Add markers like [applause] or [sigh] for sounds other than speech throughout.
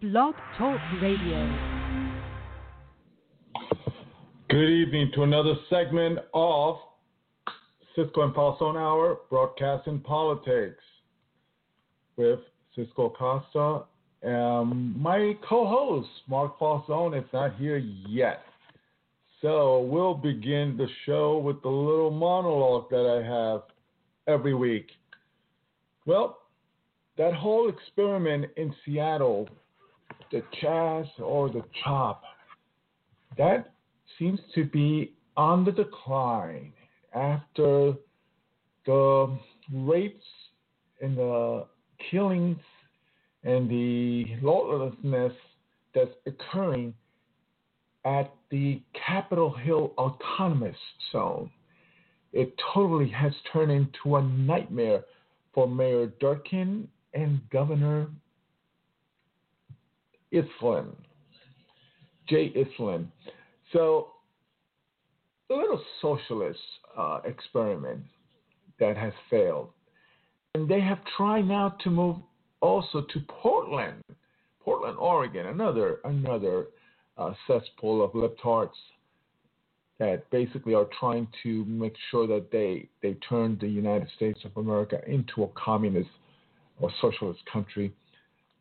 Blog Talk Radio. Good evening to another segment of Cisco and Falzon Hour, Broadcasting Politics, with Cisco Acosta. and my co-host, Mark Falzon, is not here yet. So we'll begin the show with the little monologue that I have every week. Well, that whole experiment in Seattle, the Chaz or the Chop, that seems to be on the decline after the rapes and the killings and the lawlessness that's occurring at the Capitol Hill Autonomous Zone. It totally has turned into a nightmare for Mayor Durkan and Governor Inslee, Jay Inslee. So, a little socialist uh, experiment that has failed. And they have tried now to move also to Portland, Portland, Oregon, another another uh, cesspool of libtards that basically are trying to make sure that they they turn the United States of America into a communist or socialist country.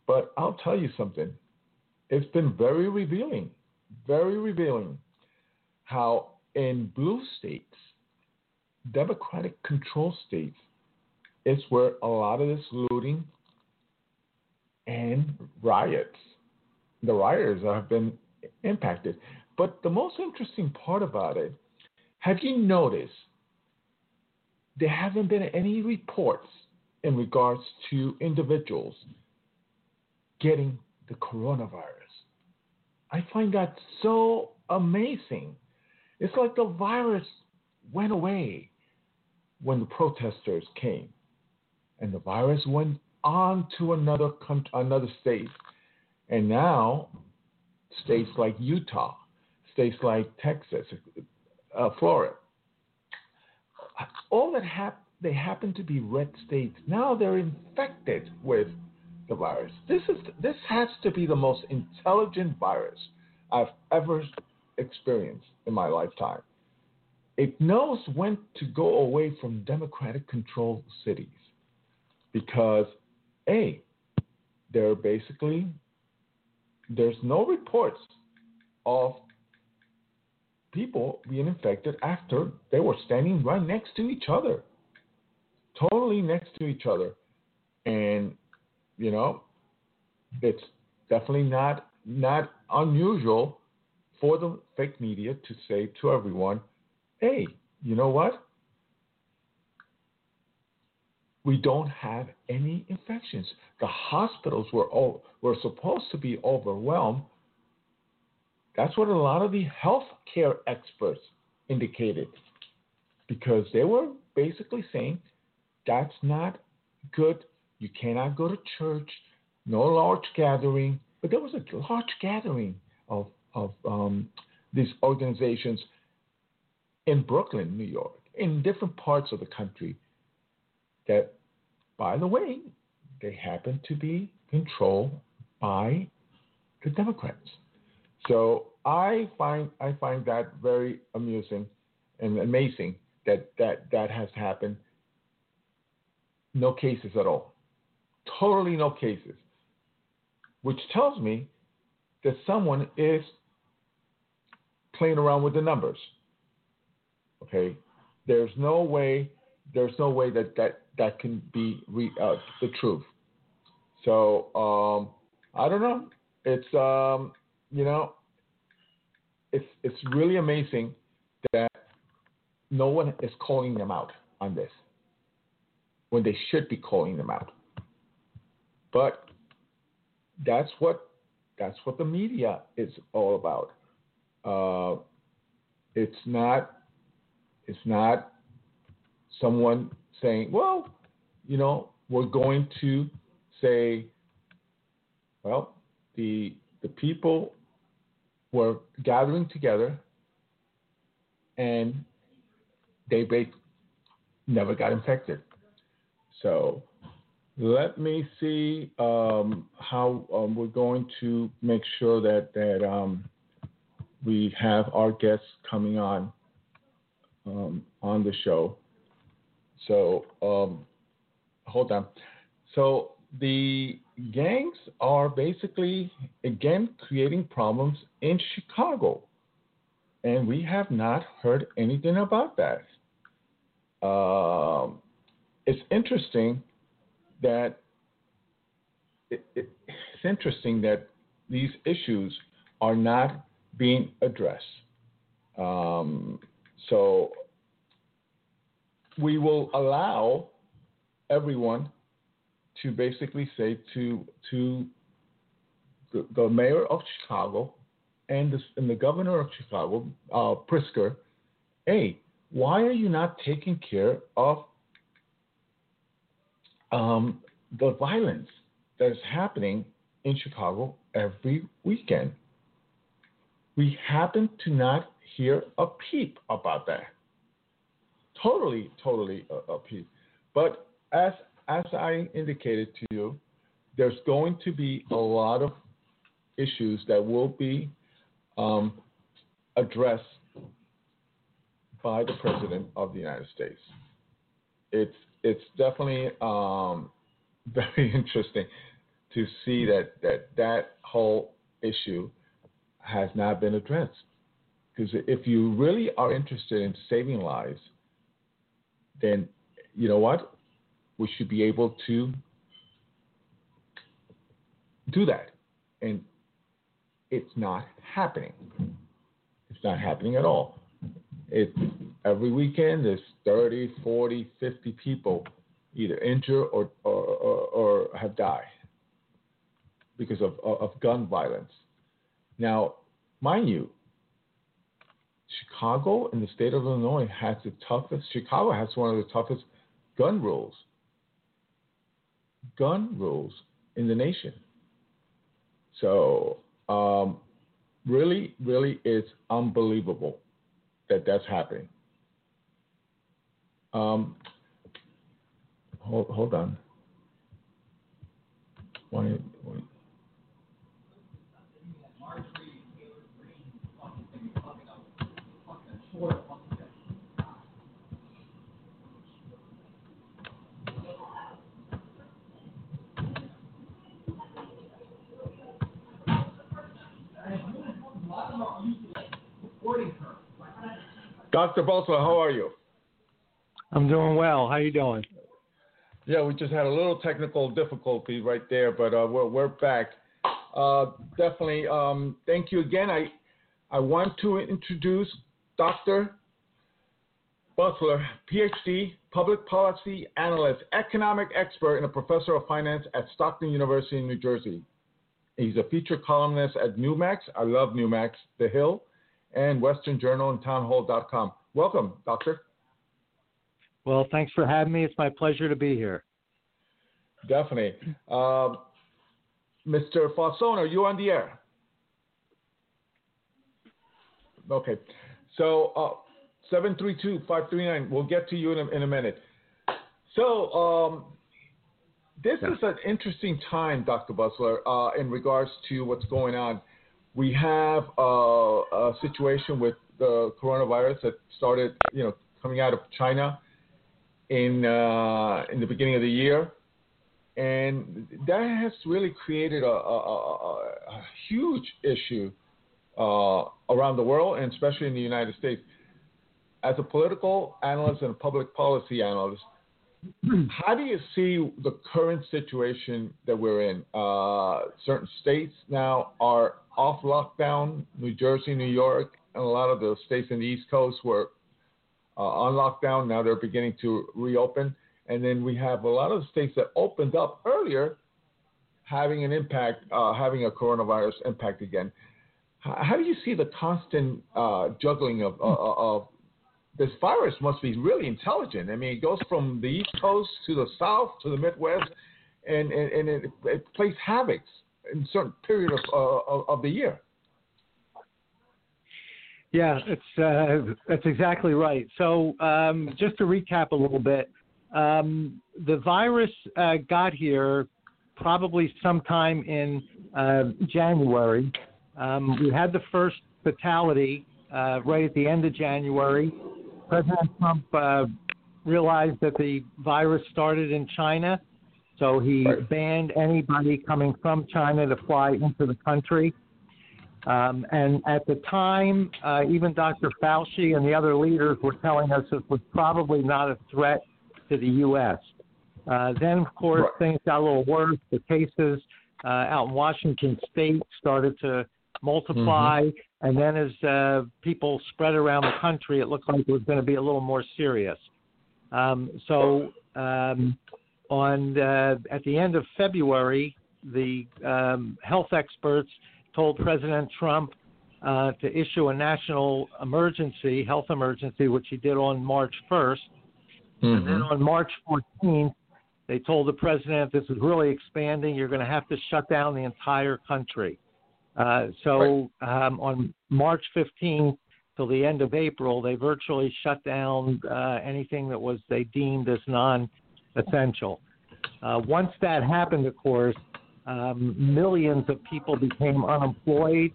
But I'll tell you something. It's been very revealing, very revealing how in blue states, democratic control states, is where a lot of this looting and riots, the rioters have been impacted. But the most interesting part about it, have you noticed there haven't been any reports in regards to individuals getting the coronavirus? I find that so amazing. It's like the virus went away when the protesters came, and the virus went on to another another state, and now states like Utah, states like Texas, uh, Florida, all that hap- they happen to be red states. Now they're infected with the virus. This is this has to be the most intelligent virus I've ever experienced in my lifetime. It knows when to go away from democratic controlled cities because a they're basically there's no reports of people being infected after they were standing right next to each other, totally next to each other. And, you know, it's definitely not not unusual for the fake media to say to everyone, hey, you know what? We don't have any infections. The hospitals were all, were supposed to be overwhelmed. That's what a lot of the healthcare experts indicated, because they were basically saying that's not good. You cannot go to church, no large gathering. But there was a large gathering of of um, these organizations in Brooklyn, New York, in different parts of the country that, by the way, they happen to be controlled by the Democrats. So I find I find that very amusing and amazing that that that has happened. No cases at all, totally no cases, which tells me that someone is playing around with the numbers. Okay, there's no way there's no way that that that can be re, uh, the truth. So um, I don't know. It's um, you know, it's it's really amazing that no one is calling them out on this when they should be calling them out. But that's what that's what the media is all about. Uh, it's not it's not someone saying, well, you know, we're going to say, well, the the people were gathering together and they never got infected. So let me see um, how um, we're going to make sure that that um, we have our guests coming on um, on the show. So um, hold on. So the gangs are basically again creating problems in Chicago, and we have not heard anything about that. Um, it's interesting that it, it, it's interesting that these issues are not being addressed. Um, so we will allow everyone to basically say to to the, the mayor of Chicago and the, and the governor of Chicago, uh, Pritzker, hey, why are you not taking care of um, the violence that is happening in Chicago every weekend? We happen to not hear a peep about that. Totally, totally a, a peep. But as as I indicated to you, there's going to be a lot of issues that will be um, addressed by the President of the United States. It's it's definitely um, [laughs] very interesting to see that that that whole issue has not been addressed. Because if you really are interested in saving lives, then you know what? We should be able to do that. And it's not happening. It's not happening at all. It every weekend there's 30, 40, 50 people either injured or or, or, or have died because of, of gun violence. Now, mind you, Chicago and the state of Illinois has the toughest. Chicago has one of the toughest gun rules. Gun rules in the nation. So, um, really, really, it's unbelievable that that's happening. Um, hold, hold on. One, one. Dr. Busler, how are you? I'm doing well. How are you doing? Yeah, we just had a little technical difficulty right there, but uh, we're, we're back. Uh, definitely. Um, thank you again. I I want to introduce Dr. Busler, PhD, public policy analyst, economic expert, and a professor of finance at Stockton University in New Jersey. He's a featured columnist at Newsmax. I love Newsmax, The Hill, and Western Journal and townhall.com. Welcome, Doctor. Well, thanks for having me. It's my pleasure to be here. Definitely. Uh, Mr. Falzon, are you on the air? Okay. So, uh, 732 539, we'll get to you in a, in a minute. So, um, this yeah. is an interesting time, Dr. Busler, uh, in regards to what's going on. We have uh, a situation with the coronavirus that started, you know, coming out of China in uh, in the beginning of the year, and that has really created a, a, a, a huge issue uh, around the world, and especially in the United States. As a political analyst and a public policy analyst, [clears throat] how do you see the current situation that we're in? Uh, certain states now are off lockdown. New Jersey, New York, and a lot of the states in the East Coast were uh, on lockdown. Now they're beginning to reopen. And then we have a lot of states that opened up earlier having an impact, uh, having a coronavirus impact again. How, do you see the constant uh, juggling of, of this virus must be really intelligent. I mean, it goes from the East Coast to the South to the Midwest, and, and, and it, it plays havoc in certain period of, uh, of the year. Yeah, it's uh, that's exactly right. So um, just to recap a little bit, um, the virus uh, got here probably sometime in uh, January. Um, we had the first fatality uh, right at the end of January. President Trump uh, realized that the virus started in China, so he banned anybody coming from China to fly into the country. Um, and at the time, uh, even Dr. Fauci and the other leaders were telling us it was probably not a threat to the U.S. Uh, then, of course, right. things got a little worse. The cases uh, out in Washington State started to multiply, mm-hmm. and then as uh, people spread around the country, it looked like it was going to be a little more serious. Um, so, um, on uh, at the end of February, the um, health experts told President Trump uh, to issue a national emergency, health emergency, which he did on March 1st. Mm-hmm. And then mm-hmm. on March 14th, they told the president this is really expanding. You're going to have to shut down the entire country. Uh, so right. um, on March 15th till the end of April, they virtually shut down uh, anything that was they deemed as non-essential. Uh, once that happened, of course, um, millions of people became unemployed.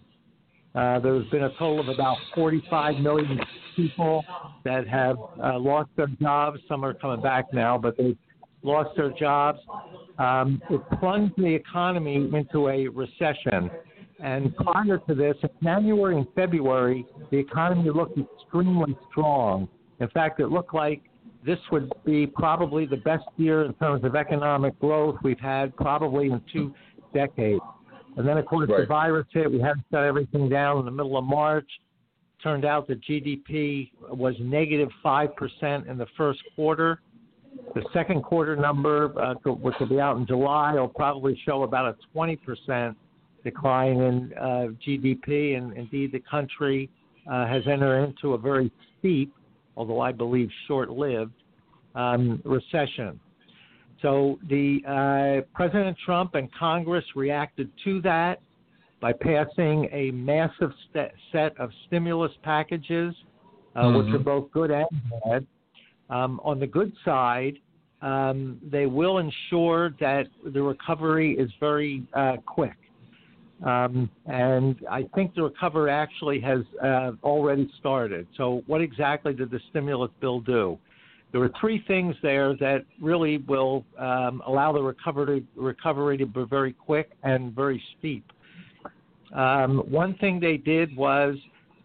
Uh, there's been a total of about 45 million people that have uh, lost their jobs. Some are coming back now, but they've lost their jobs. Um, it plunged the economy into a recession. And prior to this, in January and February, the economy looked extremely strong. In fact, it looked like this would be probably the best year in terms of economic growth we've had probably in two decades. And then, of course, right. the virus hit. We had to shut everything down in the middle of March. Turned out that GDP was negative 5% in the first quarter. The second quarter number, uh, which will be out in July, will probably show about a 20% decline in uh, GDP. And indeed, the country uh, has entered into a very steep although I believe short lived, um, recession. So the uh, President Trump and Congress reacted to that by passing a massive st- set of stimulus packages, uh, mm-hmm. which are both good and bad. Um, on the good side, um, they will ensure that the recovery is very uh, quick. Um, and I think the recovery actually has uh, already started. So, what exactly did the stimulus bill do? There are three things there that really will um, allow the recovery, recovery to be very quick and very steep. Um, one thing they did was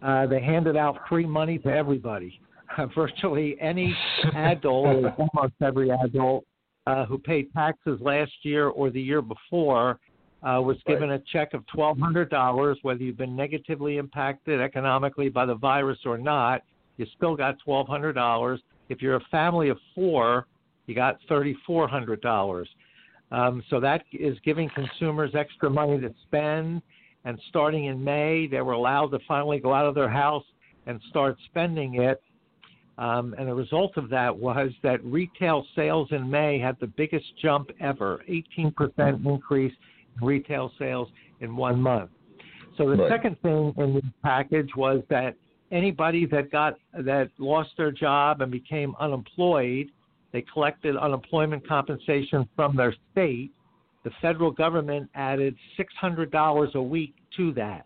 uh, they handed out free money to everybody. [laughs] virtually any adult, [laughs] almost every adult uh, who paid taxes last year or the year before uh, was given right. a check of $1,200, whether you've been negatively impacted economically by the virus or not, you still got $1,200. If you're a family of four, you got $3,400. Um, so that is giving consumers extra money to spend. And starting in May, they were allowed to finally go out of their house and start spending it. Um, and the result of that was that retail sales in May had the biggest jump ever 18% increase retail sales in one month. So the right. second thing in the package was that anybody that got that lost their job and became unemployed, they collected unemployment compensation from their state. The federal government added six hundred dollars a week to that.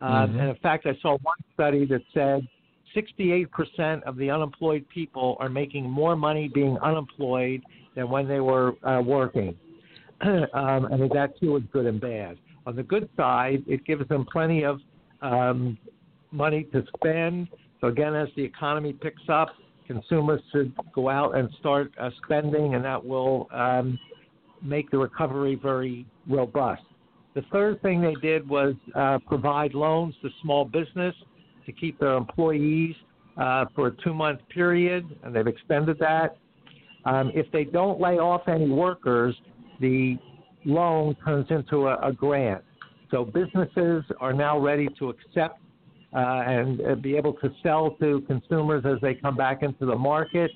Uh, mm-hmm. and in fact, I saw one study that said 68% of the unemployed people are making more money being unemployed than when they were uh, working. [clears throat] um, and that too is good and bad. On the good side, it gives them plenty of um, money to spend. So again, as the economy picks up, consumers should go out and start uh, spending, and that will um, make the recovery very robust. The third thing they did was uh, provide loans to small business to keep their employees uh, for a two-month period, and they've extended that. Um, if they don't lay off any workers, the loan turns into a, a grant. So businesses are now ready to accept uh, and uh, be able to sell to consumers as they come back into the market.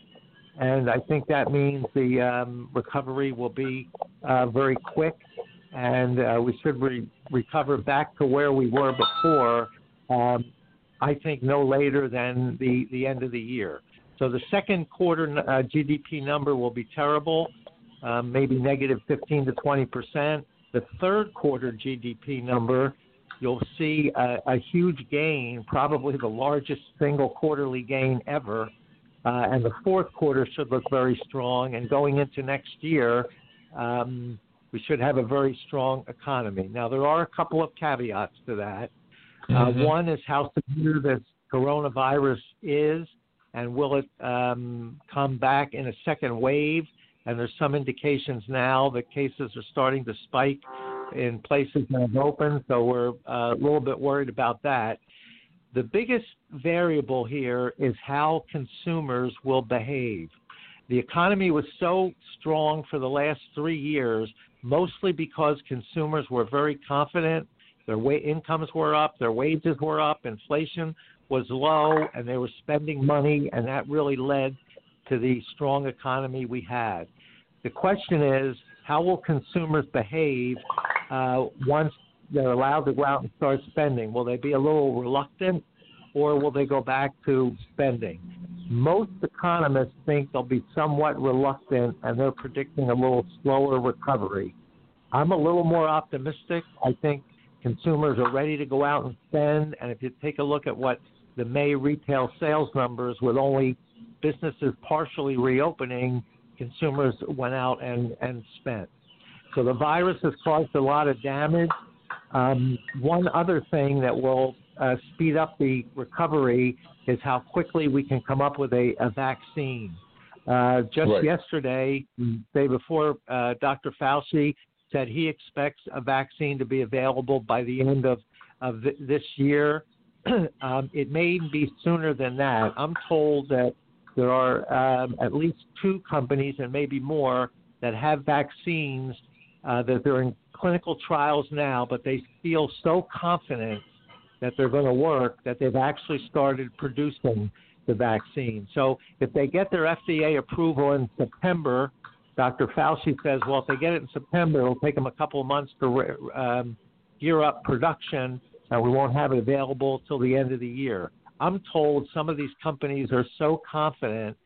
And I think that means the um, recovery will be uh, very quick, and uh, we should re- recover back to where we were before. Um, I think no later than the, the end of the year. So the second quarter uh, GDP number will be terrible, um, maybe negative 15 to 20 percent. The third quarter GDP number, you'll see a, a huge gain, probably the largest single quarterly gain ever. Uh, and the fourth quarter should look very strong. And going into next year, um, we should have a very strong economy. Now, there are a couple of caveats to that. Uh, mm-hmm. one is how severe this coronavirus is, and will it um, come back in a second wave? And there's some indications now that cases are starting to spike in places that have opened, so we're uh, a little bit worried about that. The biggest variable here is how consumers will behave. The economy was so strong for the last three years, mostly because consumers were very confident. Their incomes were up, their wages were up, inflation was low, and they were spending money, and that really led to the strong economy we had. The question is, how will consumers behave uh, once they're allowed to go out and start spending? Will they be a little reluctant, or will they go back to spending? Most economists think they'll be somewhat reluctant, and they're predicting a little slower recovery. I'm a little more optimistic. I think consumers are ready to go out and spend, and if you take a look at what the May retail sales numbers, with only businesses partially reopening, consumers went out and, and spent. So the virus has caused a lot of damage. Um, one other thing that will uh, speed up the recovery is how quickly we can come up with a, a vaccine. Uh, just right. yesterday, day before, uh, Dr. Fauci said he expects a vaccine to be available by the end of, of th- this year. [clears throat] um, it may be sooner than that. I'm told that there are um, at least two companies and maybe more that have vaccines uh, that they're in clinical trials now, but they feel so confident that they're going to work that they've actually started producing the vaccine. So if they get their FDA approval in September, Dr. Fauci says, well, if they get it in September, it'll take them a couple of months to um, gear up production, and we won't have it available till the end of the year. I'm told some of these companies are so confident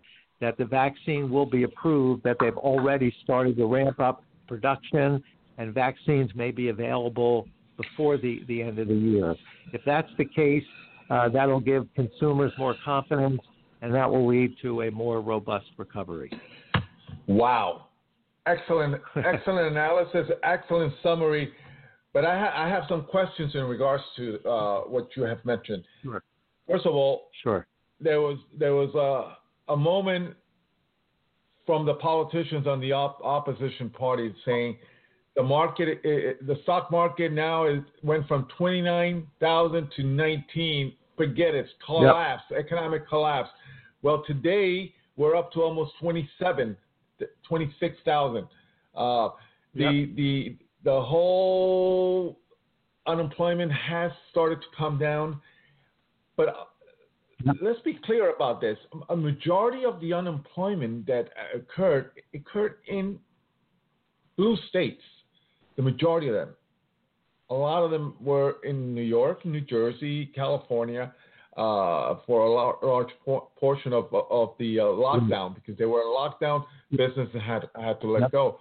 that the vaccine will be approved that they've already started to ramp up production, and vaccines may be available before the, the end of the year. If that's the case, uh, that'll give consumers more confidence, and that will lead to a more robust recovery. Wow. Excellent, excellent [laughs] analysis, excellent summary. But I, ha- I, have some questions in regards to uh, what you have mentioned. Sure. First of all, sure. There was there was a a moment from the politicians on the op- opposition party saying the market, it, the stock market now is went from twenty nine thousand to nineteen. Forget it, collapse, yep. economic collapse. Well, today we're up to almost twenty seven 26,000. Uh, the yep. the the whole unemployment has started to come down, but let's be clear about this. A majority of the unemployment that occurred occurred in blue states. The majority of them. A lot of them were in New York, New Jersey, California, uh, for a large portion of of the uh, lockdown because they were in lockdown. Businesses had had to let go.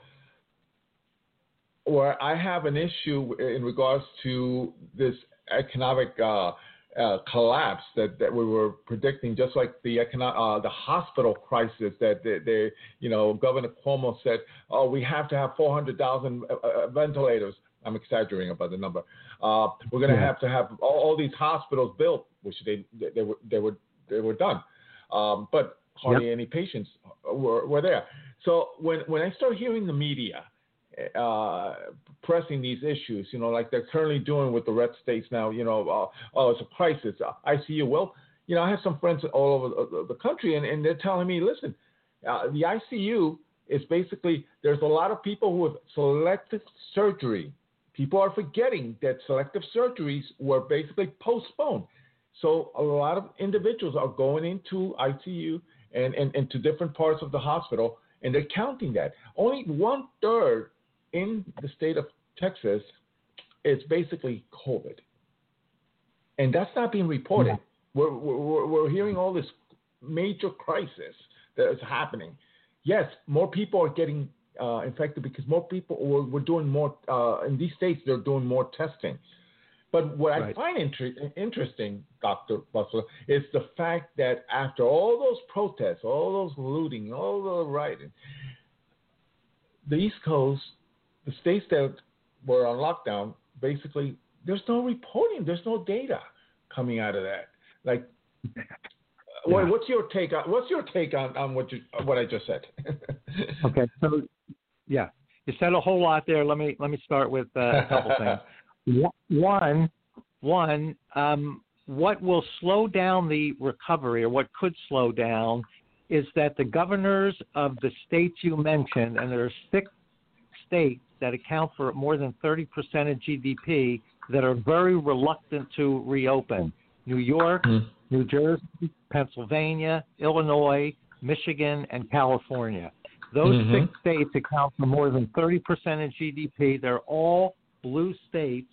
Where I have an issue in regards to this economic uh, uh, collapse that, that we were predicting, just like the economic, uh, the hospital crisis that they, they, you know, Governor Cuomo said, oh, we have to have 400,000 uh, uh, ventilators. I'm exaggerating about the number. Uh, we're going to yeah. have to have all, all, these hospitals built, which they they, they were they were they were done, um, but hardly yep. any patients were, were there. So when when I start hearing the media uh, pressing these issues, you know, like they're currently doing with the red states now, you know, uh, oh, it's a crisis, uh, ICU. Well, you know, I have some friends all over the, country, and, and they're telling me, listen, uh, the ICU is basically there's a lot of people who have selective surgery people are forgetting that selective surgeries were basically postponed. So a lot of individuals are going into ICU and, and, and to different parts of the hospital, and they're counting that. Only one third in the state of Texas it's basically COVID. And that's not being reported. We're, we're, we're hearing all this major crisis that is happening. Yes, more people are getting uh, infected because more people were, were doing more uh, in these states. They're doing more testing. But what right. I find inter- interesting, Dr. Busler, is the fact that after all those protests, all those looting, all the rioting, the East Coast, the states that were on lockdown, basically, there's no reporting, there's no data coming out of that. Like, [laughs] yeah. what's your take on what's your take on, on what you what I just said? [laughs] okay, so yeah, you said a whole lot there. Let me let me start with uh, a couple [laughs] things. One, one, um, what will slow down the recovery, or what could slow down, is that the governors of the states you mentioned, and there are six states that account for more than 30% of GDP, that are very reluctant to reopen. New York, mm. New Jersey, Pennsylvania, Illinois, Michigan, and California. Those mm-hmm. six states account for more than 30% of GDP. They're all blue states,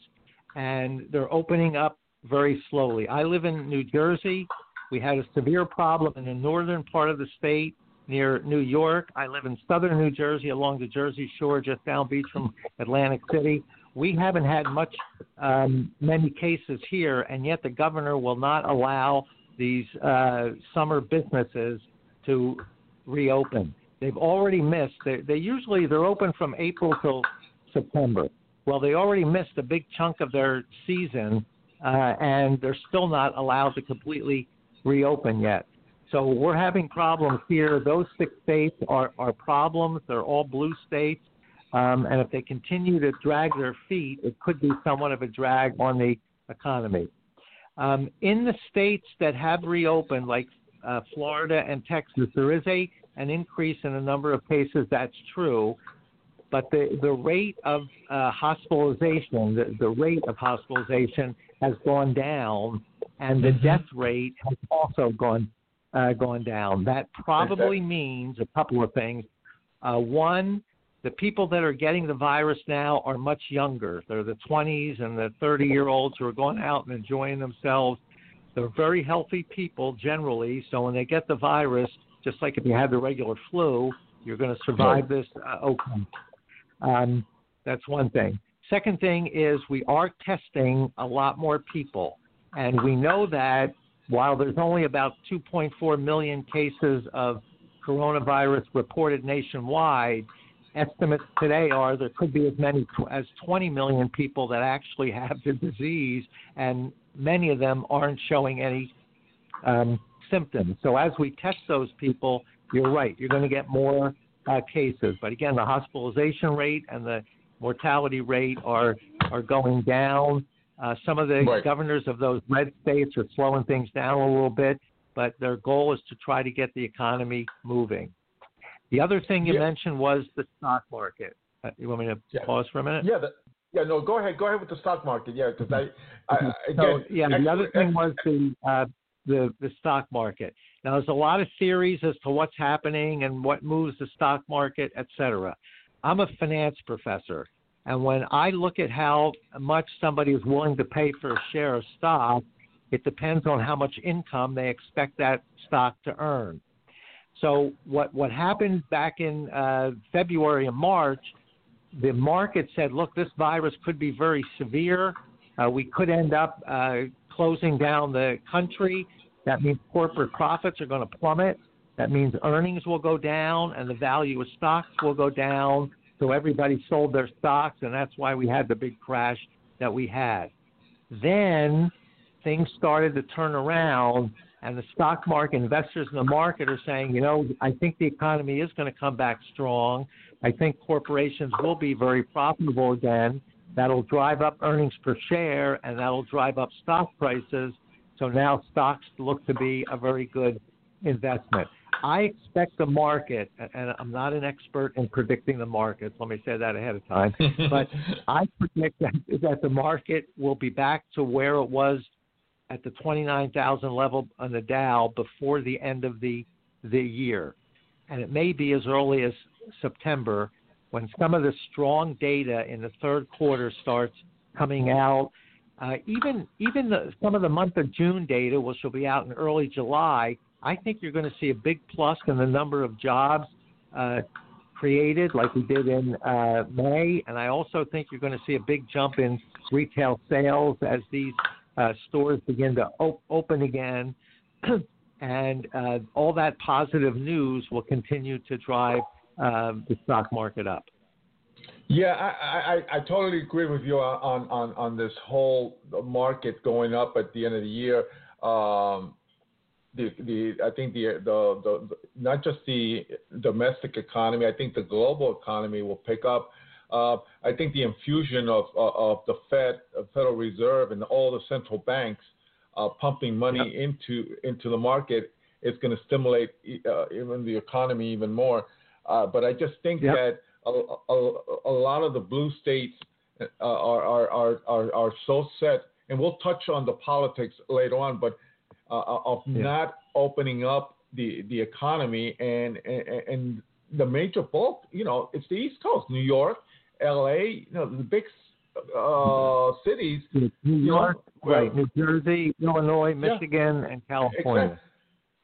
and they're opening up very slowly. I live in New Jersey. We had a severe problem in the northern part of the state near New York. I live in southern New Jersey along the Jersey Shore, just down beach from Atlantic City. We haven't had much, um, many cases here, and yet the governor will not allow these uh, summer businesses to reopen. They've already missed. They, they usually they're open from April till September. Well, they already missed a big chunk of their season, uh, and they're still not allowed to completely reopen yet. So we're having problems here. Those six states are, are problems. They're all blue states. Um, and if they continue to drag their feet, it could be somewhat of a drag on the economy. Um, in the states that have reopened, like uh, Florida and Texas, there is a an increase in the number of cases. That's true, but the the rate of uh, hospitalization, the, the rate of hospitalization has gone down, and the mm-hmm. death rate has also gone uh, gone down. That probably means a couple of things. Uh, one, the people that are getting the virus now are much younger. They're the 20s and the 30 year olds who are going out and enjoying themselves. They're very healthy people generally. So when they get the virus, just like if you had the regular flu, you're going to survive this uh, okay. Um, that's one thing. Second thing is we are testing a lot more people. And we know that while there's only about 2.4 million cases of coronavirus reported nationwide, estimates today are there could be as many as 20 million people that actually have the disease, and many of them aren't showing any um, symptoms. So as we test those people, you're right, you're going to get more uh, cases. But again, the hospitalization rate and the mortality rate are are going down. Uh, some of the right. governors of those red states are slowing things down a little bit, but their goal is to try to get the economy moving. The other thing you yeah. mentioned was the stock market. Uh, you want me to yeah. pause for a minute? Yeah. The, yeah. No. Go ahead. Go ahead with the stock market. Yeah. Because I, I, again, so, yeah. The other thing was the uh, the the stock market. Now there's a lot of theories as to what's happening and what moves the stock market, et cetera. I'm a finance professor, and when I look at how much somebody is willing to pay for a share of stock, it depends on how much income they expect that stock to earn. So what what happened back in uh, February and March, the market said, look, this virus could be very severe. Uh, we could end up uh, closing down the country. That means corporate profits are going to plummet. That means earnings will go down and the value of stocks will go down. So everybody sold their stocks, and that's why we had the big crash that we had. Then things started to turn around and the stock market investors in the market are saying, you know, I think the economy is going to come back strong. I think corporations will be very profitable again. That'll drive up earnings per share and that'll drive up stock prices. So now stocks look to be a very good investment. I expect the market, and I'm not an expert in predicting the markets. Let me say that ahead of time. [laughs] but I predict that, that the market will be back to where it was at the 29,000 level on the Dow before the end of the the year, and it may be as early as September when some of the strong data in the third quarter starts coming out. uh, even even the, some of the month of June data, which will be out in early July, I think you're going to see a big plus in the number of jobs uh, created, like we did in uh, May, and I also think you're going to see a big jump in retail sales as these uh, stores begin to op- open again, [clears throat] and uh, all that positive news will continue to drive uh, the stock market up. Yeah, I, I, I totally agree with you on, on, on this whole market going up at the end of the year. Um, the, the I think the, the, the, the not just the domestic economy, I think the global economy will pick up. Uh, I think the infusion of of the Fed, Federal Reserve, and all the central banks uh, pumping money yep. into into the market is going to stimulate uh, even the economy even more. Uh, but I just think yep. that a, a, a, lot of the blue states uh, are, are, are, are, are so set, and we'll touch on the politics later on, but uh, of yeah. not opening up the, the economy and, and, and the major bulk, you know, it's the East Coast, New York, LA, you know, the big uh, cities. New York, know, right, New Jersey, Illinois, Michigan, yeah, and California. Exactly.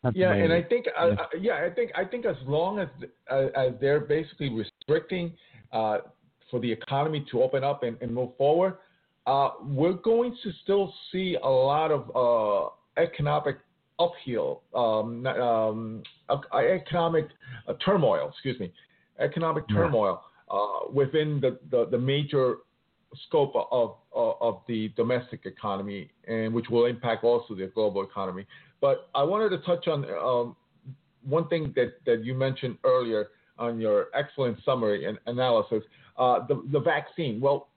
That's yeah, amazing. and I think, uh, uh, yeah, I think, I think as long as uh, as they're basically restricting uh, for the economy to open up and, and move forward, uh, we're going to still see a lot of uh, economic uphill, um, um, economic turmoil. Excuse me, economic turmoil within the, the, the major scope of, of, of the domestic economy, and which will impact also the global economy. But I wanted to touch on um, one thing that, that you mentioned earlier on your excellent summary and analysis uh, the, the vaccine. Well,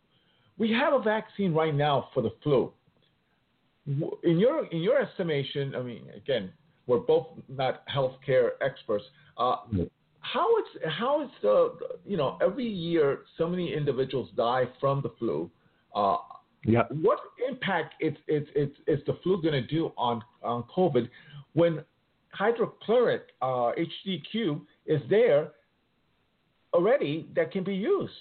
we have a vaccine right now for the flu. In your, in your estimation, I mean, again, we're both not healthcare experts. Uh, how it's how is the you know every year so many individuals die from the flu. Uh, yeah. What impact is, is, is, is the flu going to do on, on COVID when hydrochloric uh, HCQ is there already that can be used?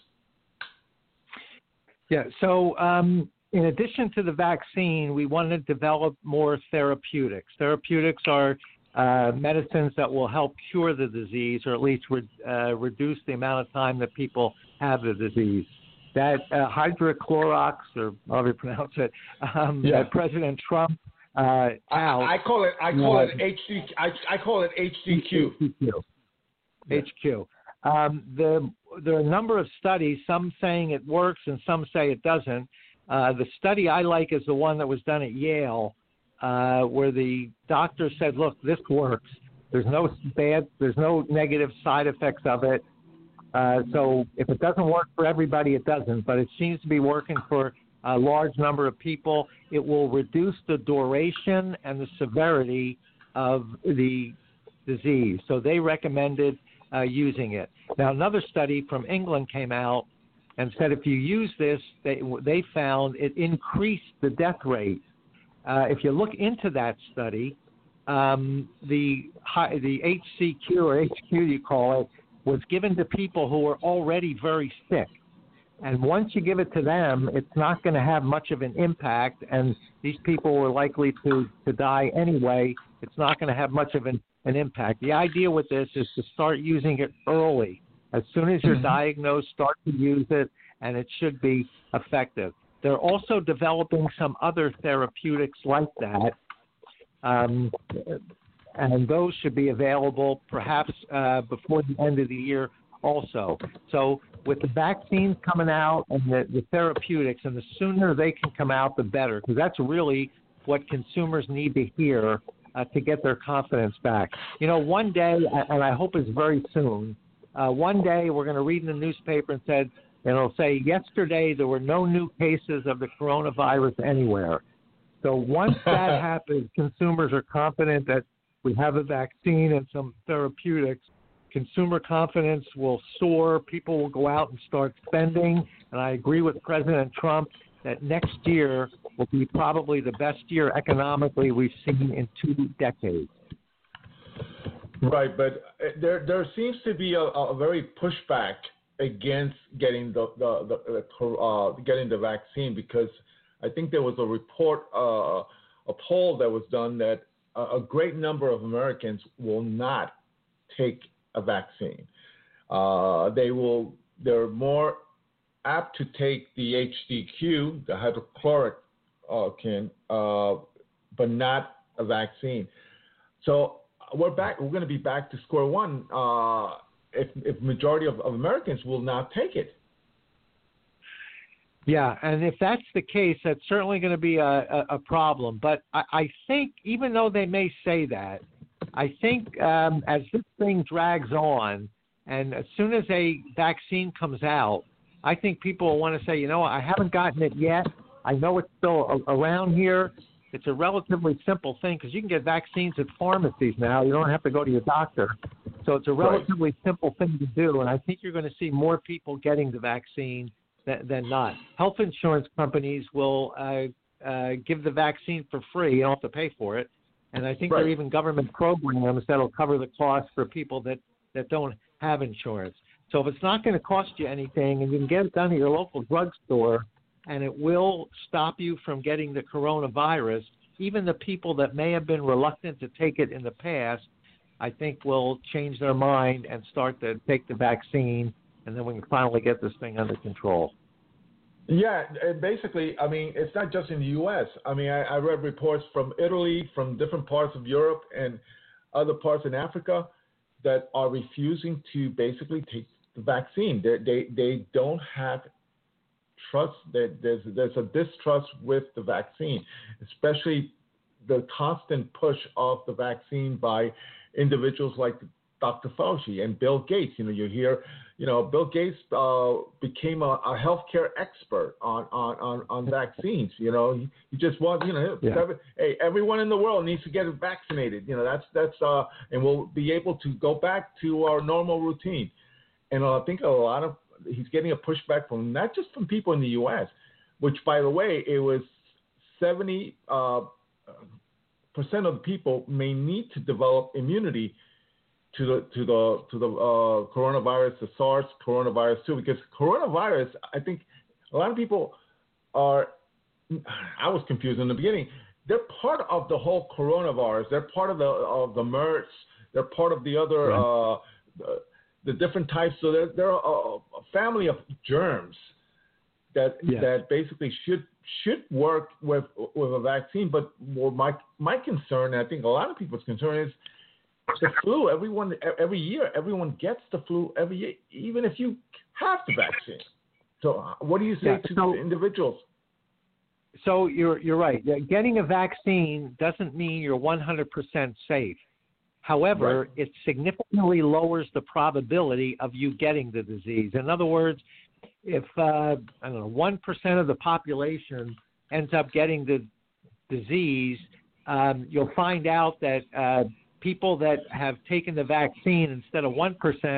Yeah, so um, in addition to the vaccine, we want to develop more therapeutics. Therapeutics are uh, medicines that will help cure the disease or at least re- uh, reduce the amount of time that people have the disease that uh, hydrochlorox, or however you pronounce it, um, yeah. that President Trump uh, I, I, call it I call it HD I, I call it HCQ. HQ. HQ. Um, the, there are a number of studies, some saying it works and some say it doesn't. Uh, the study I like is the one that was done at Yale, uh, where the doctor said, "Look, this works. There's no bad, there's no negative side effects of it. Uh, so if it doesn't work for everybody, it doesn't. But it seems to be working for a large number of people. It will reduce the duration and the severity of the disease. So they recommended uh, using it. Now, another study from England came out and said if you use this, they, they found it increased the death rate. Uh, if you look into that study, um, the the HCQ or HQ you call it was given to people who were already very sick. And once you give it to them, it's not going to have much of an impact. And these people were likely to, to die anyway. It's not going to have much of an, an impact. The idea with this is to start using it early. As soon as you're mm-hmm. diagnosed, start to use it, and it should be effective. They're also developing some other therapeutics like that. Um, and those should be available perhaps uh, before the end of the year also. So with the vaccines coming out and the, the therapeutics, and the sooner they can come out, the better, because that's really what consumers need to hear uh, to get their confidence back. You know, one day, and I hope it's very soon, uh, one day we're going to read in the newspaper and said, and it'll say, yesterday there were no new cases of the coronavirus anywhere. So once [laughs] that happens, consumers are confident that we have a vaccine and some therapeutics, consumer confidence will soar. People will go out and start spending. And I agree with President Trump that next year will be probably the best year economically we've seen in two decades. Right, but uh, there there seems to be a, a very pushback against getting the the, the, uh, getting the vaccine because I think there was a report, uh, a poll that was done that a, a great number of Americans will not take a vaccine. Uh, they will. They're more apt to take the HDQ, the hydrochloric uh, can, but not a vaccine. So we're back. We're going to be back to square one uh, if, if majority of, of Americans will not take it. Yeah, and if that's the case, that's certainly going to be a, a, a problem. But I, I think, even though they may say that, I think um, as this thing drags on, and as soon as a vaccine comes out, I think people will want to say, you know, I haven't gotten it yet. I know it's still around here. It's a relatively simple thing because you can get vaccines at pharmacies now. You don't have to go to your doctor. So it's a relatively right. simple thing to do. And I think you're going to see more people getting the vaccine than, than not. Health insurance companies will uh, uh, give the vaccine for free. You don't have to pay for it. And I think right. there are even government programs that'll cover the cost for people that, that don't have insurance. So if it's not going to cost you anything and you can get it done at your local drugstore and it will stop you from getting the coronavirus, even the people that may have been reluctant to take it in the past, I think will change their mind and start to take the vaccine and then we can finally get this thing under control. Yeah, basically, I mean, it's not just in the U.S. I mean, I, I read reports from Italy, from different parts of Europe, and other parts in Africa that are refusing to basically take the vaccine. They they they don't have trust. That there's there's a distrust with the vaccine, especially the constant push of the vaccine by individuals like Dr. Fauci and Bill Gates. You know, you hear, you know, Bill Gates uh, became a, a healthcare expert on, on, on, on [laughs] vaccines. You know, he, he just wants, you know, yeah. every, hey, everyone in the world needs to get vaccinated. You know, that's that's uh, and we'll be able to go back to our normal routine. And I think a lot of he's getting a pushback from not just from people in the U.S., which by the way, it was 70 uh, percent of the people may need to develop immunity to the to the to the uh, coronavirus, the SARS coronavirus too, because coronavirus, I think a lot of people are. I was confused in the beginning. They're part of the whole coronavirus. They're part of the of the MERS. They're part of the other right. uh, the, different types. So they're they're a, a family of germs that yes. that basically should should work with with a vaccine. But my my concern, and I think a lot of people's concern is the flu. Everyone every year, everyone gets the flu every year, even if you have the vaccine. So, uh, what do you say yeah, to so, individuals? So you're you're right. Getting a vaccine doesn't mean you're 100% safe. However, right. it significantly lowers the probability of you getting the disease. In other words, if uh, I don't know one percent of the population ends up getting the disease, um, you'll find out that uh, people that have taken the vaccine instead of 1%,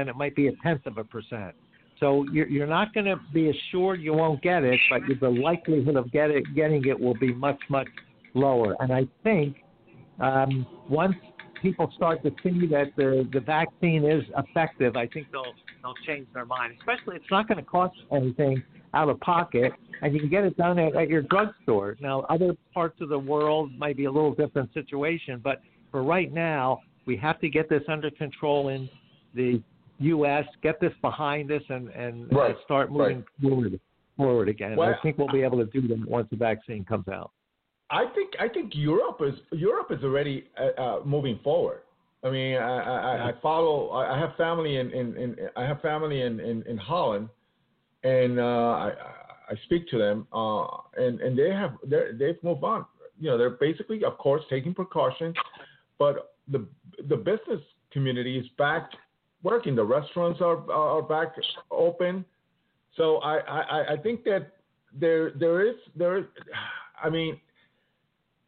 it might be a tenth of a percent. So you're, you're not going to be assured you won't get it, but the likelihood of get it, getting it will be much, much lower. And I think um, once people start to see that the, the vaccine is effective, I think they'll, they'll change their mind. Especially, it's not going to cost anything out of pocket, and you can get it done at, at your drugstore. Now, other parts of the world might be a little different situation, but for right now, we have to get this under control in the U.S., get this behind us, and, and, right. start moving right. forward, forward again. Well, I think we'll be able to do that once the vaccine comes out. I think I think Europe is Europe is already uh, uh, moving forward. I mean, I, I, I follow. I have family in, in, in I have family in, in, in Holland, and uh, I I speak to them, uh, and and they have they they've moved on. You know, they're basically, of course, taking precautions, but the the business community is back working. The restaurants are are back open. So I, I, I think that there there is there I mean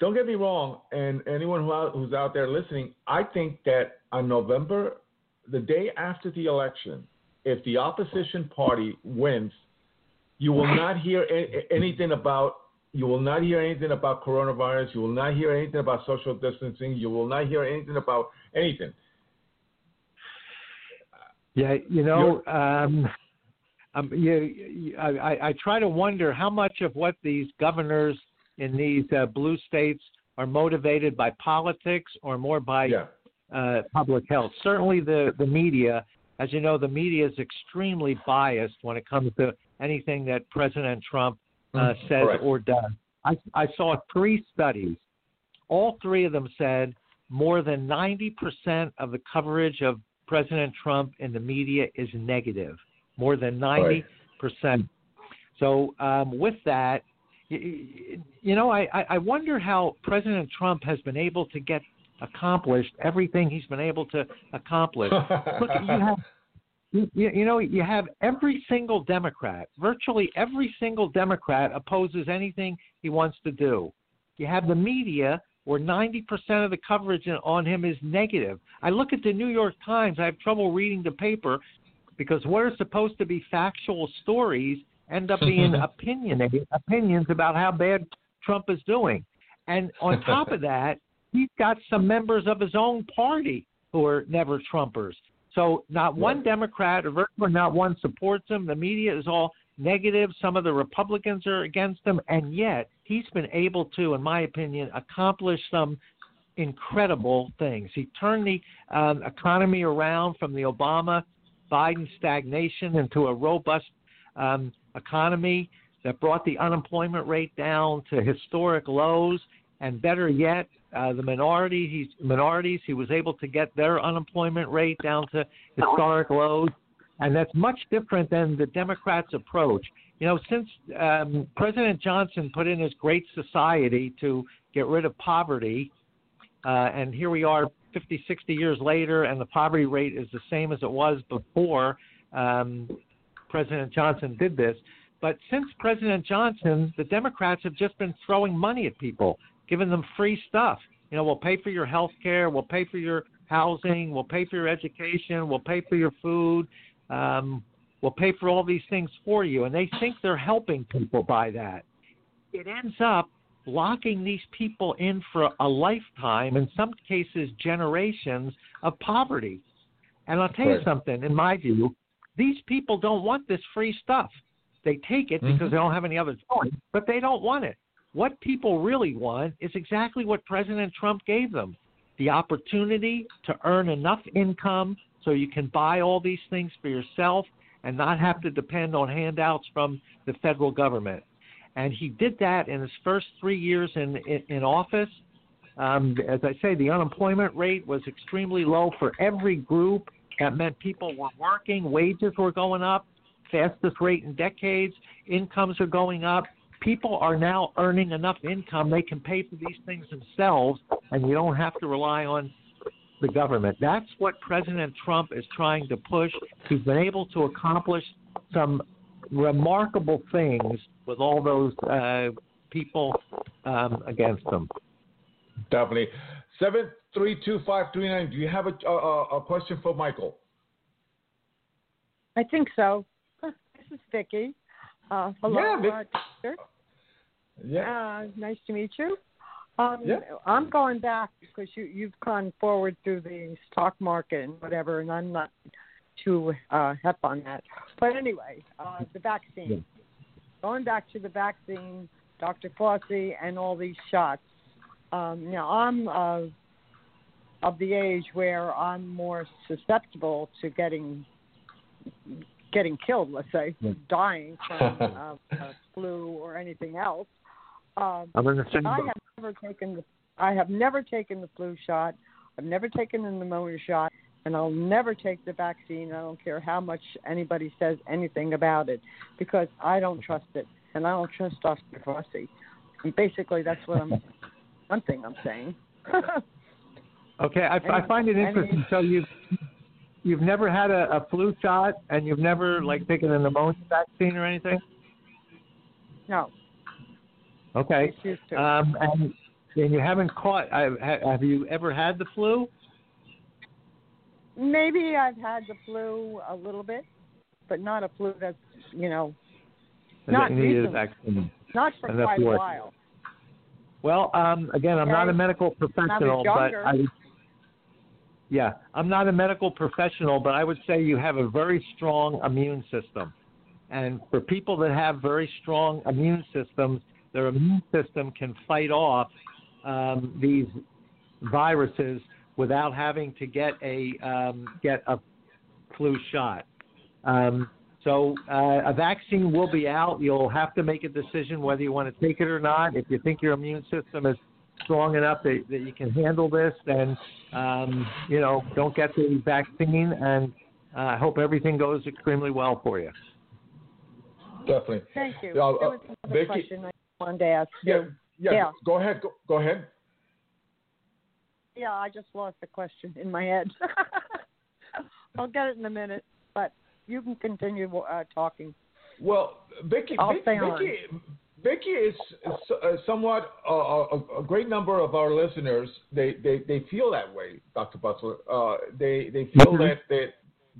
don't get me wrong and anyone who who's out there listening I think that on November the day after the election if the opposition party wins you will not hear anything about you will not hear anything about coronavirus. You will not hear anything about social distancing. You will not hear anything about anything. Yeah, you know, um, um, you, you, I, I try to wonder how much of what these governors in these uh, blue states are motivated by politics or more by Yeah. uh, public health. Certainly, the the media, as you know, the media is extremely biased when it comes to anything that President Trump uh, Mm, says correct. or does. I, I saw three studies. All three of them said more than 90% of the coverage of President Trump in the media is negative. More than 90%. So, um, with that, you, know, I, I- I wonder how President Trump has been able to get accomplished everything he's been able to accomplish. Look, you [laughs] have you, you you know you have every single Democrat, virtually every single Democrat opposes anything he wants to do. You have the media where 90% of the coverage on him is negative. I look at the New York Times, I have trouble reading the paper because what are supposed to be factual stories end up being [laughs] opinionated opinions about how bad Trump is doing. And on [laughs] top of that, he's got some members of his own party who are never Trumpers. So not one Right. Democrat or virtually not one supports him. The media is all negative. Some of the Republicans are against him, and yet he's been able to, in my opinion, accomplish some incredible things. He turned the um, economy around from the Obama Biden stagnation into a robust um, economy that brought the unemployment rate down to historic lows. And better yet, uh, the minority, he's, minorities, he was able to get their unemployment rate down to historic lows. And that's much different than the Democrats' approach. You know, since um, President Johnson put in his Great Society to get rid of poverty, uh, and here we are 50, 60 years later, and the poverty rate is the same as it was before um, President Johnson did this. But since President Johnson, the Democrats have just been throwing money at people, giving them free stuff. You know, we'll pay for your health care, we'll pay for your housing, we'll pay for your education, we'll pay for your food, um, we'll pay for all these things for you. And they think they're helping people by that. It ends up locking these people in for a lifetime, in some cases, generations of poverty. And I'll tell you Right. something, in my view, these people don't want this free stuff. They take it because Mhm. they don't have any other choice, but they don't want it. What people really want is exactly what President Trump gave them the opportunity to earn enough income so you can buy all these things for yourself and not have to depend on handouts from the federal government. And he did that in his first three years in, in, in office. Um, as I say, the unemployment rate was extremely low for every group. That meant people were working, wages were going up, fastest rate in decades, incomes are going up. People are now earning enough income they can pay for these things themselves, and you don't have to rely on the government. That's what President Trump is trying to push. He's been able to accomplish some remarkable things with all those uh, people um, against him. Definitely. Three two five three nine. Do you have a, a, a question for Michael? I think so. This is Vicky. Uh, hello, Yeah, Vic- uh. Yeah. Uh, nice to meet you. Um, Yeah. I'm going back because you, you've gone forward through the stock market and whatever, and I'm not too uh, hep on that. But anyway, uh, the vaccine. Going back to the vaccine, Dr. Fauci, and all these shots. Um, now, I'm uh, of the age where I'm more susceptible to getting getting killed, let's say, Yeah. dying from uh, [laughs] uh, flu or anything else. Um, I'm in the same I boat. have never taken the I have never taken the flu shot. I've never taken the pneumonia shot, and I'll never take the vaccine. I don't care how much anybody says anything about it, because I don't trust it, and I don't trust Dr. Fauci. And basically, that's what I'm. one thing I'm saying. [laughs] Okay, I, I find it interesting. So you've you've never had a, a flu shot, and you've never like taken a pneumonia vaccine or anything. no, Okay, um, and and you haven't caught. Have you ever had the flu? Maybe I've had the flu a little bit, but not a flu that's you know Not that needed a vaccine. not for quite a while. Well, um, again, I'm not a medical professional, but. I would, yeah, I'm not a medical professional, but I would say you have a very strong immune system, And for people that have very strong immune systems, their immune system can fight off um, these viruses without having to get a um, get a flu shot. Um, so uh, a vaccine will be out. You'll have to make a decision whether you want to take it or not. If you think your immune system is strong enough that, that you can handle this, then um, you know don't get the vaccine. And uh, I hope everything goes extremely well for you. Definitely. Thank you. Uh, there was another Vicky- question I wanted to ask Yeah, you. yeah. Yeah. Go ahead. Go, go ahead. Yeah, I just lost the question in my head. [laughs] I'll get it in a minute, but you can continue uh, talking. Well, Vicky, I'll Vic- stay on. Vicky, is uh, somewhat uh, a, a great number of our listeners. They they, they feel that way, Dr. Busler. Uh, they they feel Mhm. that that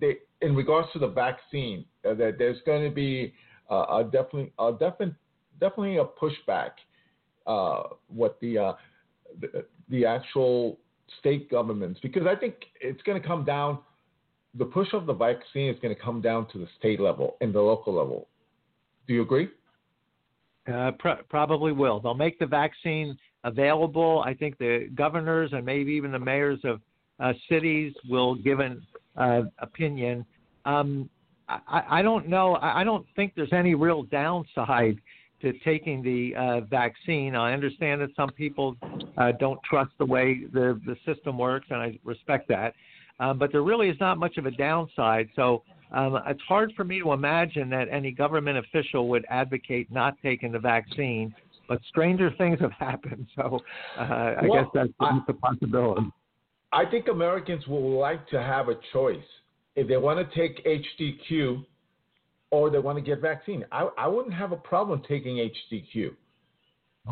they in regards to the vaccine uh, that there's going to be uh, a definitely a definite definitely a pushback. Uh, what the, uh, the the actual state governments because I think it's going to come down. The push of the vaccine is going to come down to the state level and the local level. Do you agree? Uh, pr- probably will. They'll make the vaccine available. I think the governors and maybe even the mayors of uh, cities will give an uh, opinion. Um, I, I don't know. I I don't think there's any real downside to taking the uh, vaccine. I understand that some people uh, don't trust the way the the system works, and I respect that. Um, but there really is not much of a downside. So um, it's hard for me to imagine that any government official would advocate not taking the vaccine. But stranger things have [laughs] happened, so uh, I Well, guess that's, a possibility. I think Americans will like to have a choice if they want to take HDQ or they want to get vaccine. I, I wouldn't have a problem taking HDQ,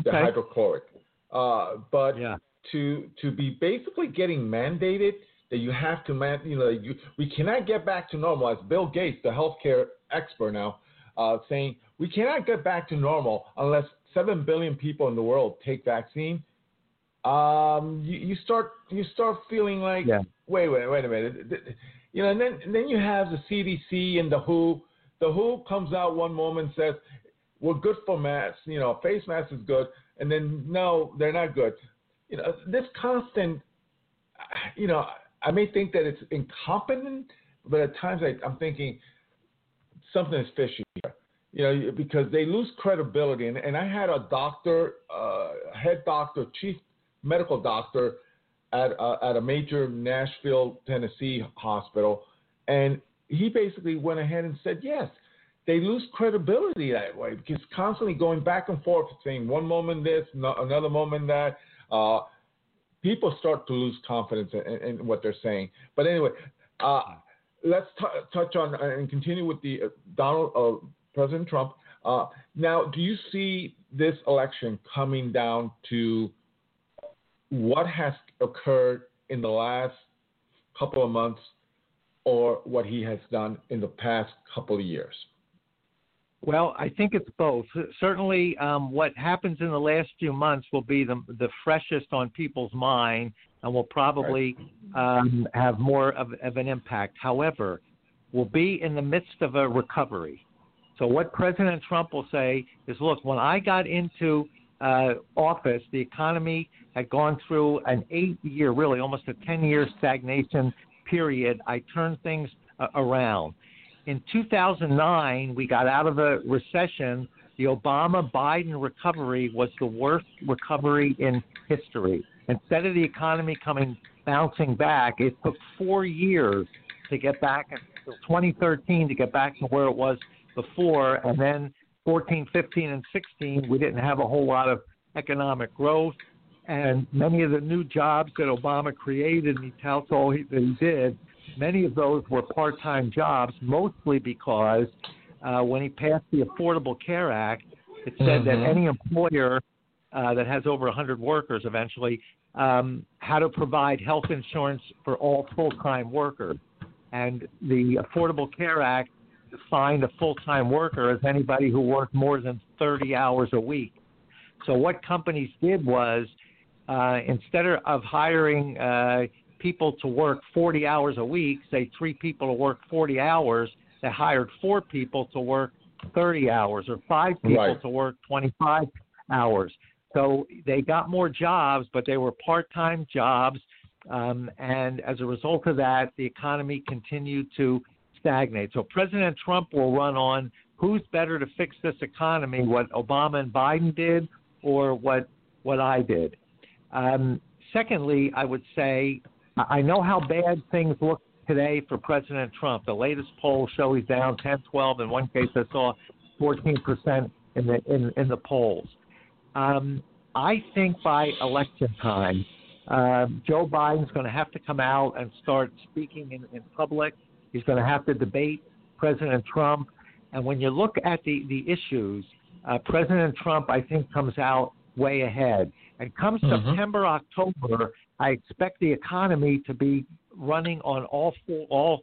the hydrochloric. Uh, but Yeah. to to be basically getting mandated that you have to man, you know, you, we cannot get back to normal. As Bill Gates, the healthcare expert now, uh, saying we cannot get back to normal unless seven billion people in the world take vaccine. Um, you, you start you start feeling like Yeah. wait wait wait a minute, you know, and then and then you have the CDC and the WHO. The WHO comes out one moment and says we're good for masks, you know, face mask is good, and then no, they're not good. You know, this constant, you know, I may think that it's incompetent, but at times I, I'm thinking something is fishy here. You know, because they lose credibility. And, and I had a doctor, uh, head doctor, chief medical doctor at uh, at a major Nashville, Tennessee hospital, and he basically went ahead and said, yes, they lose credibility that way because constantly going back and forth, saying one moment this, no, another moment that. Uh, people start to lose confidence in, in what they're saying. But anyway, uh, let's t- touch on uh, and continue with the uh, Donald uh, President Trump. Uh, now, do you see this election coming down to what has occurred in the last couple of months, or what he has done in the past couple of years? Well, I think it's both. Certainly, um, what happens in the last few months will be the, the freshest on people's mind and will probably um, have more of, of an impact. However, we'll be in the midst of a recovery. So, what President Trump will say is look, when I got into uh, office, the economy had gone through an eight year, really almost a 10 year stagnation period. I turned things uh, around in 2009, we got out of a recession. The Obama Biden recovery was the worst recovery in history. Instead of the economy coming bouncing back, it took four years to get back until 2013 to get back to where it was before. And then 14, 15, and 16, we didn't have a whole lot of economic growth. And many of the new jobs that Obama created, and he touts all he, that he did, many of those were part-time jobs, mostly because uh, when he passed the Affordable Care Act, it said that Mhm. any employer uh, that has over 100 workers eventually um, had to provide health insurance for all full-time workers. And the Affordable Care Act defined a full-time worker as anybody who worked more than 30 hours a week. So what companies did was uh, instead of hiring uh, people to work 40 hours a week, say three people to work 40 hours, they hired four people to work 30 hours or five people Right. to work 25 hours. So they got more jobs, but they were part-time jobs, um, and as a result of that, the economy continued to stagnate. So President Trump will run on who's better to fix this economy, what Obama and Biden did, or what what I did. Um, secondly, I would say I know how bad things look today for President Trump. The latest polls show he's down 10, 12. In one case, I saw 14 percent in the in, in the polls. Um, I think by election time, um, Joe Biden's going to have to come out and start speaking in, in public. He's going to have to debate President Trump. And when you look at the, the issues, uh, President Trump, I think, comes out way ahead. And come Mhm. September, October, I expect the economy to be running on all four, all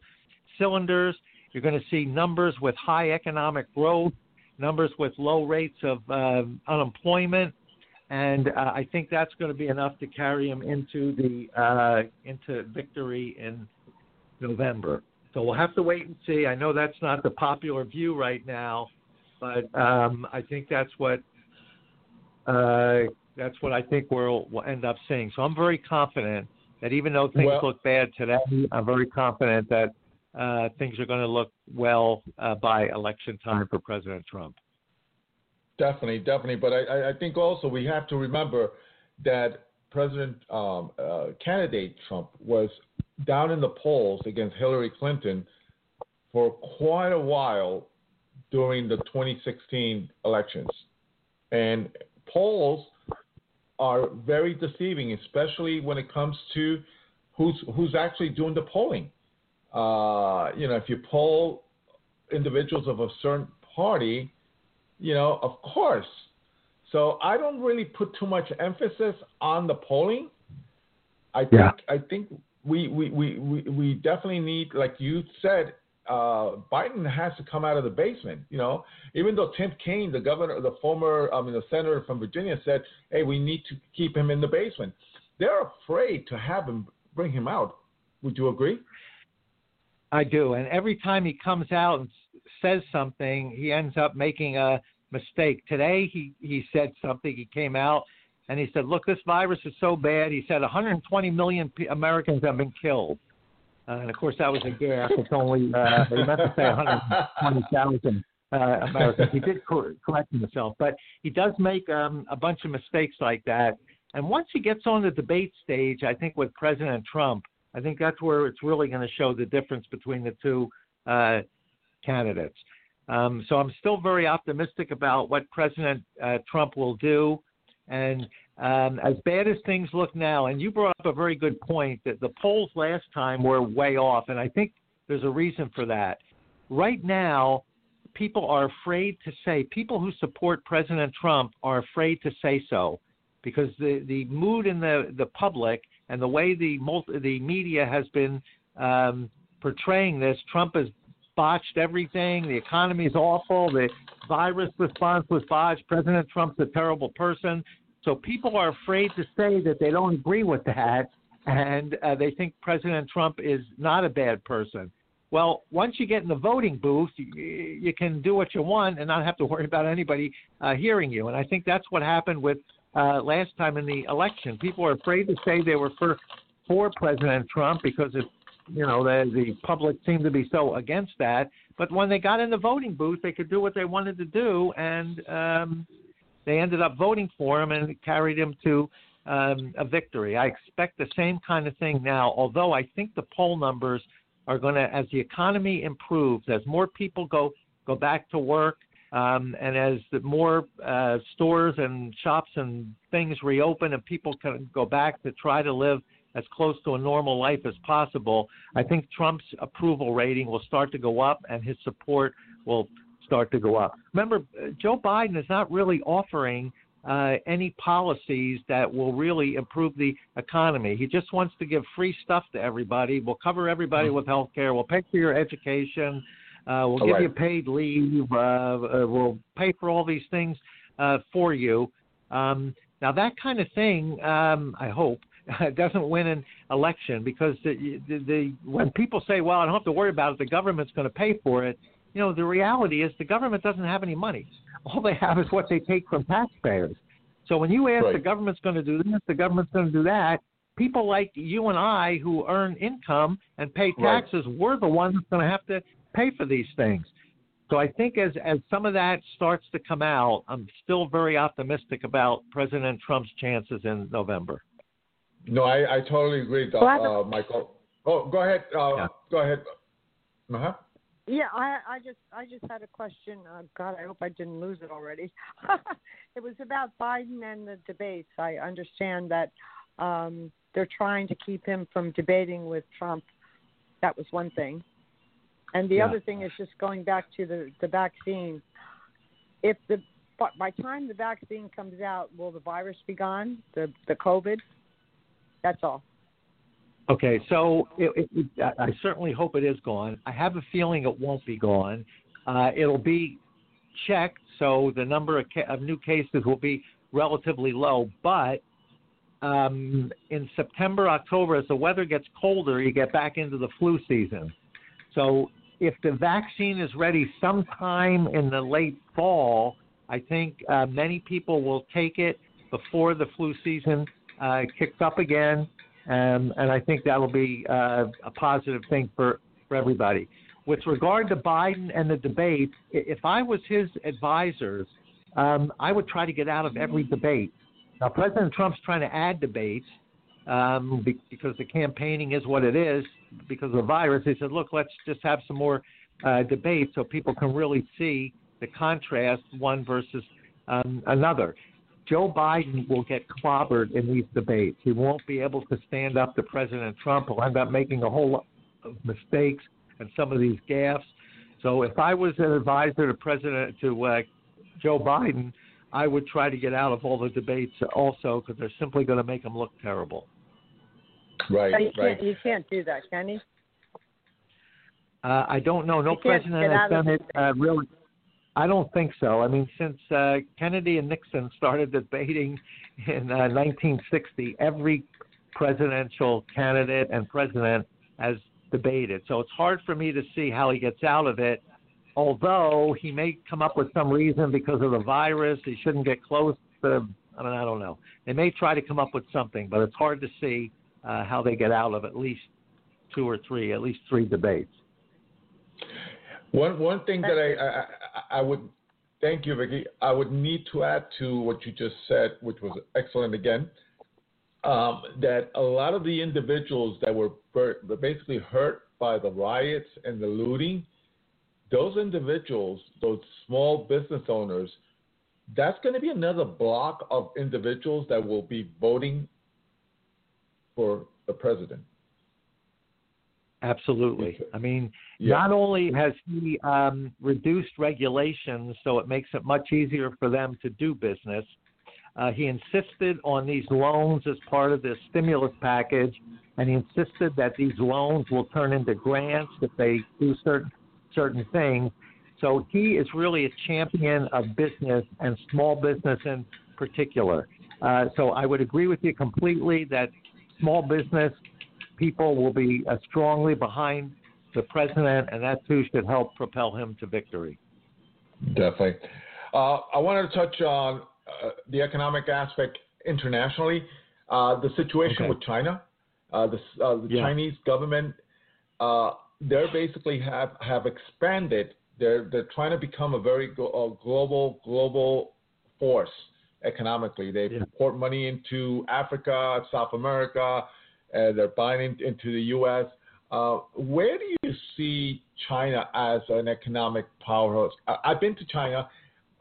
cylinders. You're going to see numbers with high economic growth, numbers with low rates of um unemployment, and uh, I think that's going to be enough to carry him into the uh, into victory in November. So we'll have to wait and see. I know that's not the popular view right now, but um, I think that's what uh, that's what I think we'll, we'll end up seeing. So I'm very confident that even though things Well- look bad today, I'm very confident that uh, things are going to look well uh, by election time for President Trump. Definitely, definitely. But I, I- think also we have to remember that President um, uh, candidate Trump was down in the polls against Hillary Clinton for quite a while during the 2016 elections, and polls are very deceiving, especially when it comes to who's who's actually doing the polling. Uh, you know, if you poll individuals of a certain party, you know, of course. So I don't really put too much emphasis on the polling. I think Yeah. I think we, we, we, we, we definitely need, like you said, uh, Biden has to come out of the basement. You know, even though Tim Kaine, the governor, the former, I mean, the senator from Virginia, said, "Hey, we need to keep him in the basement." They're afraid to have him bring him out. Would you agree? I do, and every time he comes out and says something, he ends up making a mistake. Today, he he said something. He came out and he said, "Look, this virus is so bad." He said 120 million pe- Americans have been killed, uh, and of course that was a gaffe. It's only uh, he meant to say 120,000 uh, Americans. He did cor- correct himself, but he does make um, a bunch of mistakes like that. And once he gets on the debate stage, I think with President Trump, I think that's where it's really going to show the difference between the two uh, candidates. Um, so I'm still very optimistic about what President uh, Trump will do. And um, as bad as things look now, and you brought up a very good point that the polls last time were way off, and I think there's a reason for that. Right now, people are afraid to say, people who support President Trump are afraid to say so because the, the mood in the, the public and the way the multi, the media has been um, portraying this, Trump has botched everything. The economy is awful. The virus response was botched. President Trump's a terrible person. So people are afraid to say that they don't agree with that, and uh, they think President Trump is not a bad person. Well, once you get in the voting booth, you, you can do what you want and not have to worry about anybody uh, hearing you. And I think that's what happened with uh, last time in the election. People are afraid to say they were for for President Trump because it, you know, the the public seemed to be so against that. But when they got in the voting booth, they could do what they wanted to do, and um, they ended up voting for him, and carried him to um, a victory. I expect the same kind of thing now. Although I think the poll numbers are going to, as the economy improves, as more people go go back to work, um, and as the more uh, stores and shops and things reopen and people can go back to try to live as close to a normal life as possible, I think Trump's approval rating will start to go up and his support will start to go up. Remember, Joe Biden is not really offering uh, any policies that will really improve the economy. He just wants to give free stuff to everybody. We'll cover everybody with health care. We'll pay for your education. Uh, we'll give Right. you paid leave. Uh, uh, we'll pay for all these things uh, for you. Um, now, that kind of thing, um, I hope, [laughs] doesn't win an election because the, the, the when people say, "Well, I don't have to worry about it. The government's going to pay for it," you know, the reality is the government doesn't have any money. All they have is what they take from taxpayers. So when you ask Right. the government's going to do this, the government's going to do that, people like you and I who earn income and pay Right. taxes, we're the ones that's going to have to pay for these things. So I think as as some of that starts to come out, I'm still very optimistic about President Trump's chances in November. No, I, I totally agree, Well, I have a- uh, Michael. Oh, go ahead. Uh, Yeah. Go ahead. Uh-huh. Yeah, I I just I just had a question. Uh, God, I hope I didn't lose it already. [laughs] it was about Biden and the debates. I understand that um, they're trying to keep him from debating with Trump. That was one thing, and the Yeah. other thing is just going back to the the vaccine. If the by time the vaccine comes out, will the virus be gone? The the COVID. That's all. Okay, so it, it, I certainly hope it is gone. I have a feeling it won't be gone. Uh, it'll be checked, so the number of, ca- of new cases will be relatively low. But um, in September, October, as the weather gets colder, you get back into the flu season. So if the vaccine is ready sometime in the late fall, I think uh, many people will take it before the flu season uh, kicks up again um, and I think that will be uh, a positive thing for, for everybody. With regard to Biden and the debate, if I was his advisors, um, I would try to get out of every debate. Now, President Trump's trying to add debates um, because the campaigning is what it is because of the virus. He said, look, let's just have some more uh, debates so people can really see the contrast one versus um, another. Joe Biden will get clobbered in these debates. He won't be able to stand up to President Trump. He'll end up making a whole lot of mistakes and some of these gaffes. So if I was an advisor to President to uh, Joe Biden, I would try to get out of all the debates also because they're simply going to make him look terrible. Right, you right. can't you can't do that, can you? Uh, I don't know. No You president has done it uh, really. I don't think so. I mean, since uh, Kennedy and Nixon started debating in uh, 1960, every presidential candidate and president has debated. So it's hard for me to see how he gets out of it. Although he may come up with some reason because of the virus, he shouldn't get close to. I mean, I don't know. They may try to come up with something, but it's hard to see uh, how they get out of at least two or three, at least three debates. One one thing that I, I I would thank you, Vicky. I would need to add to what you just said, which was excellent again. Um, that a lot of the individuals that were basically hurt by the riots and the looting, those individuals, those small business owners, that's going to be another block of individuals that will be voting for the president. Absolutely. I mean, Yeah. not only has he um, reduced regulations so it makes it much easier for them to do business, uh, he insisted on these loans as part of the stimulus package, and he insisted that these loans will turn into grants if they do certain certain things. So he is really a champion of business and small business in particular. Uh, so I would agree with you completely that small business people will be uh, strongly behind the president, and that too should help propel him to victory. Definitely. Uh, I wanted to touch on uh, the economic aspect internationally. Uh, the situation Okay. with China, uh, the, uh, the Yeah. Chinese government, uh, they're basically have have expanded. They're they're trying to become a very glo- a global global force economically. They Yeah. pour money into Africa, South America. Uh, they're buying in, into the U.S. Uh, where do you see China as an economic powerhouse? I, I've been to China,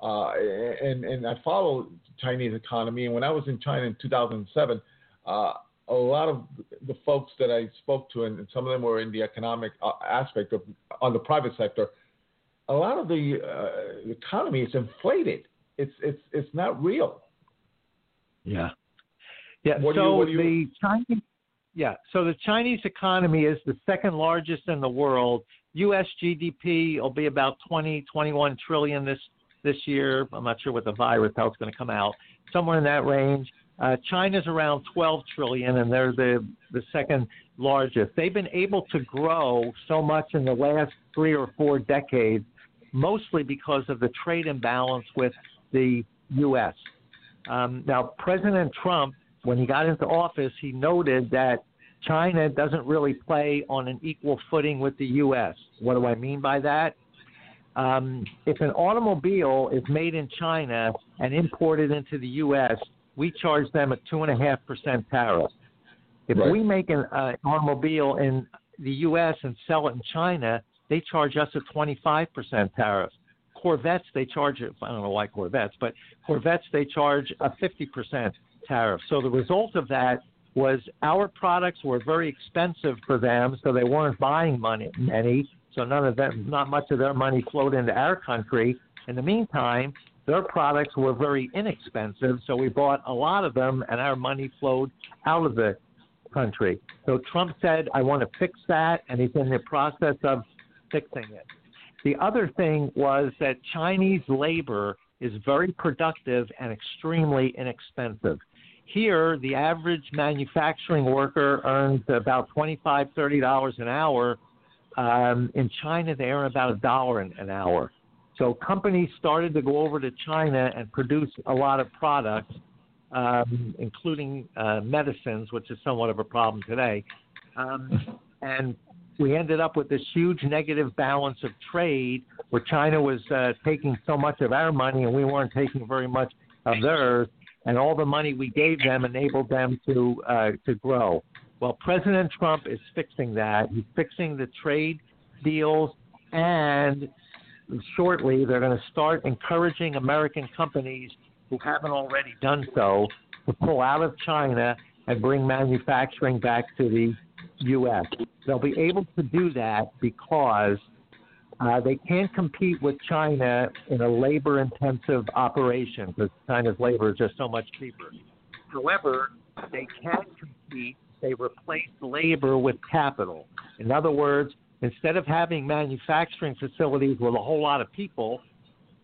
uh, and and I follow Chinese economy. And when I was in China in 2007, uh, a lot of the folks that I spoke to, and some of them were in the economic uh, aspect of on the private sector. A lot of the uh, economy is inflated. It's it's it's not real. Yeah. Yeah. What you- so what you- the Chinese, yeah. So the Chinese economy is the second largest in the world. U.S. GDP will be about 20, 21 trillion this this year. I'm not sure what the virus how it's going to come out. Somewhere in that range. Uh, China's around 12 trillion, and they're the the second largest. They've been able to grow so much in the last three or four decades mostly because of the trade imbalance with the U.S. Um, now, President Trump, when he got into office, he noted that China doesn't really play on an equal footing with the U.S. What do I mean by that? Um, if an automobile is made in China and imported into the U.S., we charge them a two and a half percent tariff. If Right. we make an uh, automobile in the U.S. and sell it in China, they charge us a 25% tariff. Corvettes, they charge it. I don't know why Corvettes, but Corvettes they charge a 50% tariff. So the result of that was our products were very expensive for them, so they weren't buying money many. So none of them, not much of their money flowed into our country. In the meantime, their products were very inexpensive, so we bought a lot of them, and our money flowed out of the country. So Trump said, I want to fix that, and he's in the process of fixing it. The other thing was that Chinese labor is very productive and extremely inexpensive. Here, the average manufacturing worker earns about $25, $30 an hour. Um, in China, they earn about a dollar an an hour. So companies started to go over to China and produce a lot of products, um, including uh, medicines, which is somewhat of a problem today. Um, and we ended up with this huge negative balance of trade where China was uh, taking so much of our money and we weren't taking very much of theirs. And all the money we gave them enabled them to uh, to grow. Well, President Trump is fixing that. He's fixing the trade deals, and shortly they're going to start encouraging American companies who haven't already done so to pull out of China and bring manufacturing back to the U.S. They'll be able to do that because uh, they can't compete with China in a labor intensive operation because China's labor is just so much cheaper. However, they can compete. They replace labor with capital. In other words, instead of having manufacturing facilities with a whole lot of people,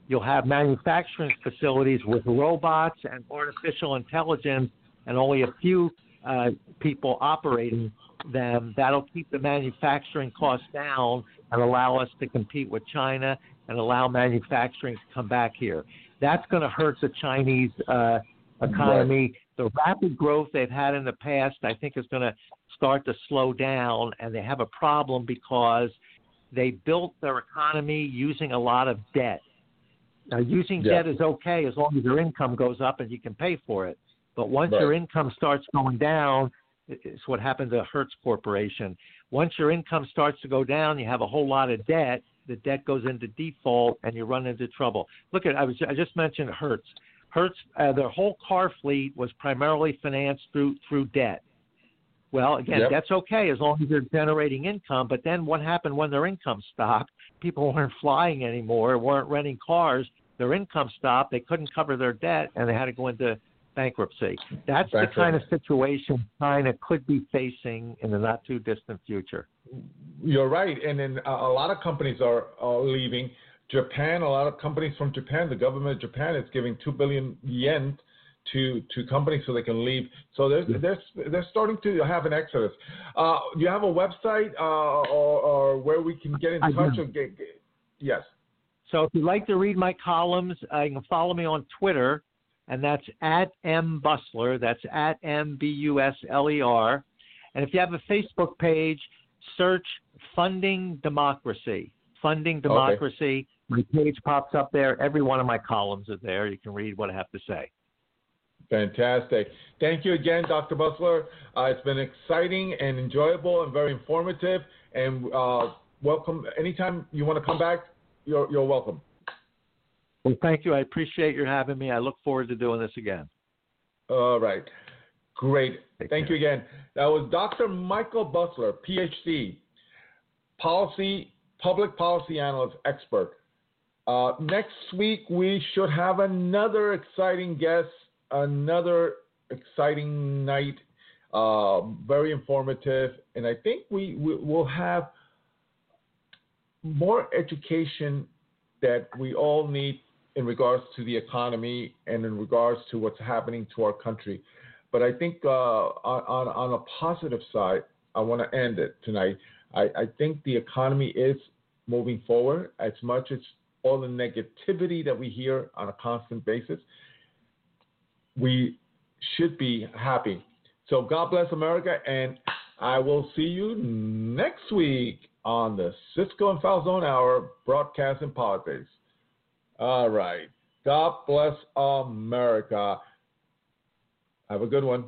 you'll have manufacturing facilities with robots and artificial intelligence and only a few uh, people operating them. That'll keep the manufacturing costs down and allow us to compete with China and allow manufacturing to come back here. That's going to hurt the Chinese uh, economy. The rapid growth they've had in the past, I think, is going to start to slow down, and they have a problem because they built their economy using a lot of debt. Now, using Yeah. debt is okay as long as your income goes up and you can pay for it. But once Right. your income starts going down, it's what happened to Hertz Corporation. Once your income starts to go down, you have a whole lot of debt. The debt goes into default, and you run into trouble. Look at I was I just mentioned Hertz. Hertz, uh, their whole car fleet was primarily financed through through debt. Well, again, Yep. that's okay as long as they're generating income. But then what happened when their income stopped? People weren't flying anymore, weren't renting cars. Their income stopped. They couldn't cover their debt, and they had to go into bankruptcy. That's the kind of situation China could be facing in the not too distant future. You're right, and then a, a lot of companies are, are leaving. Japan, a lot of companies from Japan, the government of Japan is giving two billion yen to to companies so they can leave. So they're they're, they're starting to have an exodus. Uh, do you have a website uh, or, or where we can get in I touch? Or get, get, yes. So if you'd like to read my columns, uh, you can follow me on Twitter, and that's at M Busler. That's at M B U S L E R. And if you have a Facebook page, search Funding Democracy. Funding Democracy. My page pops up there. Every one of my columns are there. You can read what I have to say. Fantastic. Thank you again, Dr. Busler. Uh, it's been exciting and enjoyable and very informative. And uh, welcome. Anytime you want to come back, you're, you're welcome. Well, thank you. I appreciate your having me. I look forward to doing this again. All right. Great. Take Thank care. you again. That was Dr. Michael Busler, PhD, policy, public policy analyst expert. Uh, next week, we should have another exciting guest, another exciting night, uh, very informative. And I think we, we will have more education that we all need in regards to the economy and in regards to what's happening to our country. But I think uh, on, on, a positive side, I want to end it tonight. I, I think the economy is moving forward as much as all the negativity that we hear on a constant basis, we should be happy. So God bless America, and I will see you next week on the Cisco and Falzon Hour broadcasting politics. All right. God bless America. Have a good one.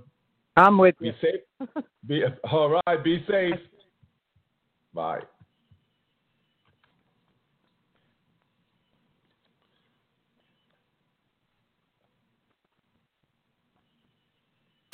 I'm with Be you. safe. [laughs] Be all right. Be safe. Bye.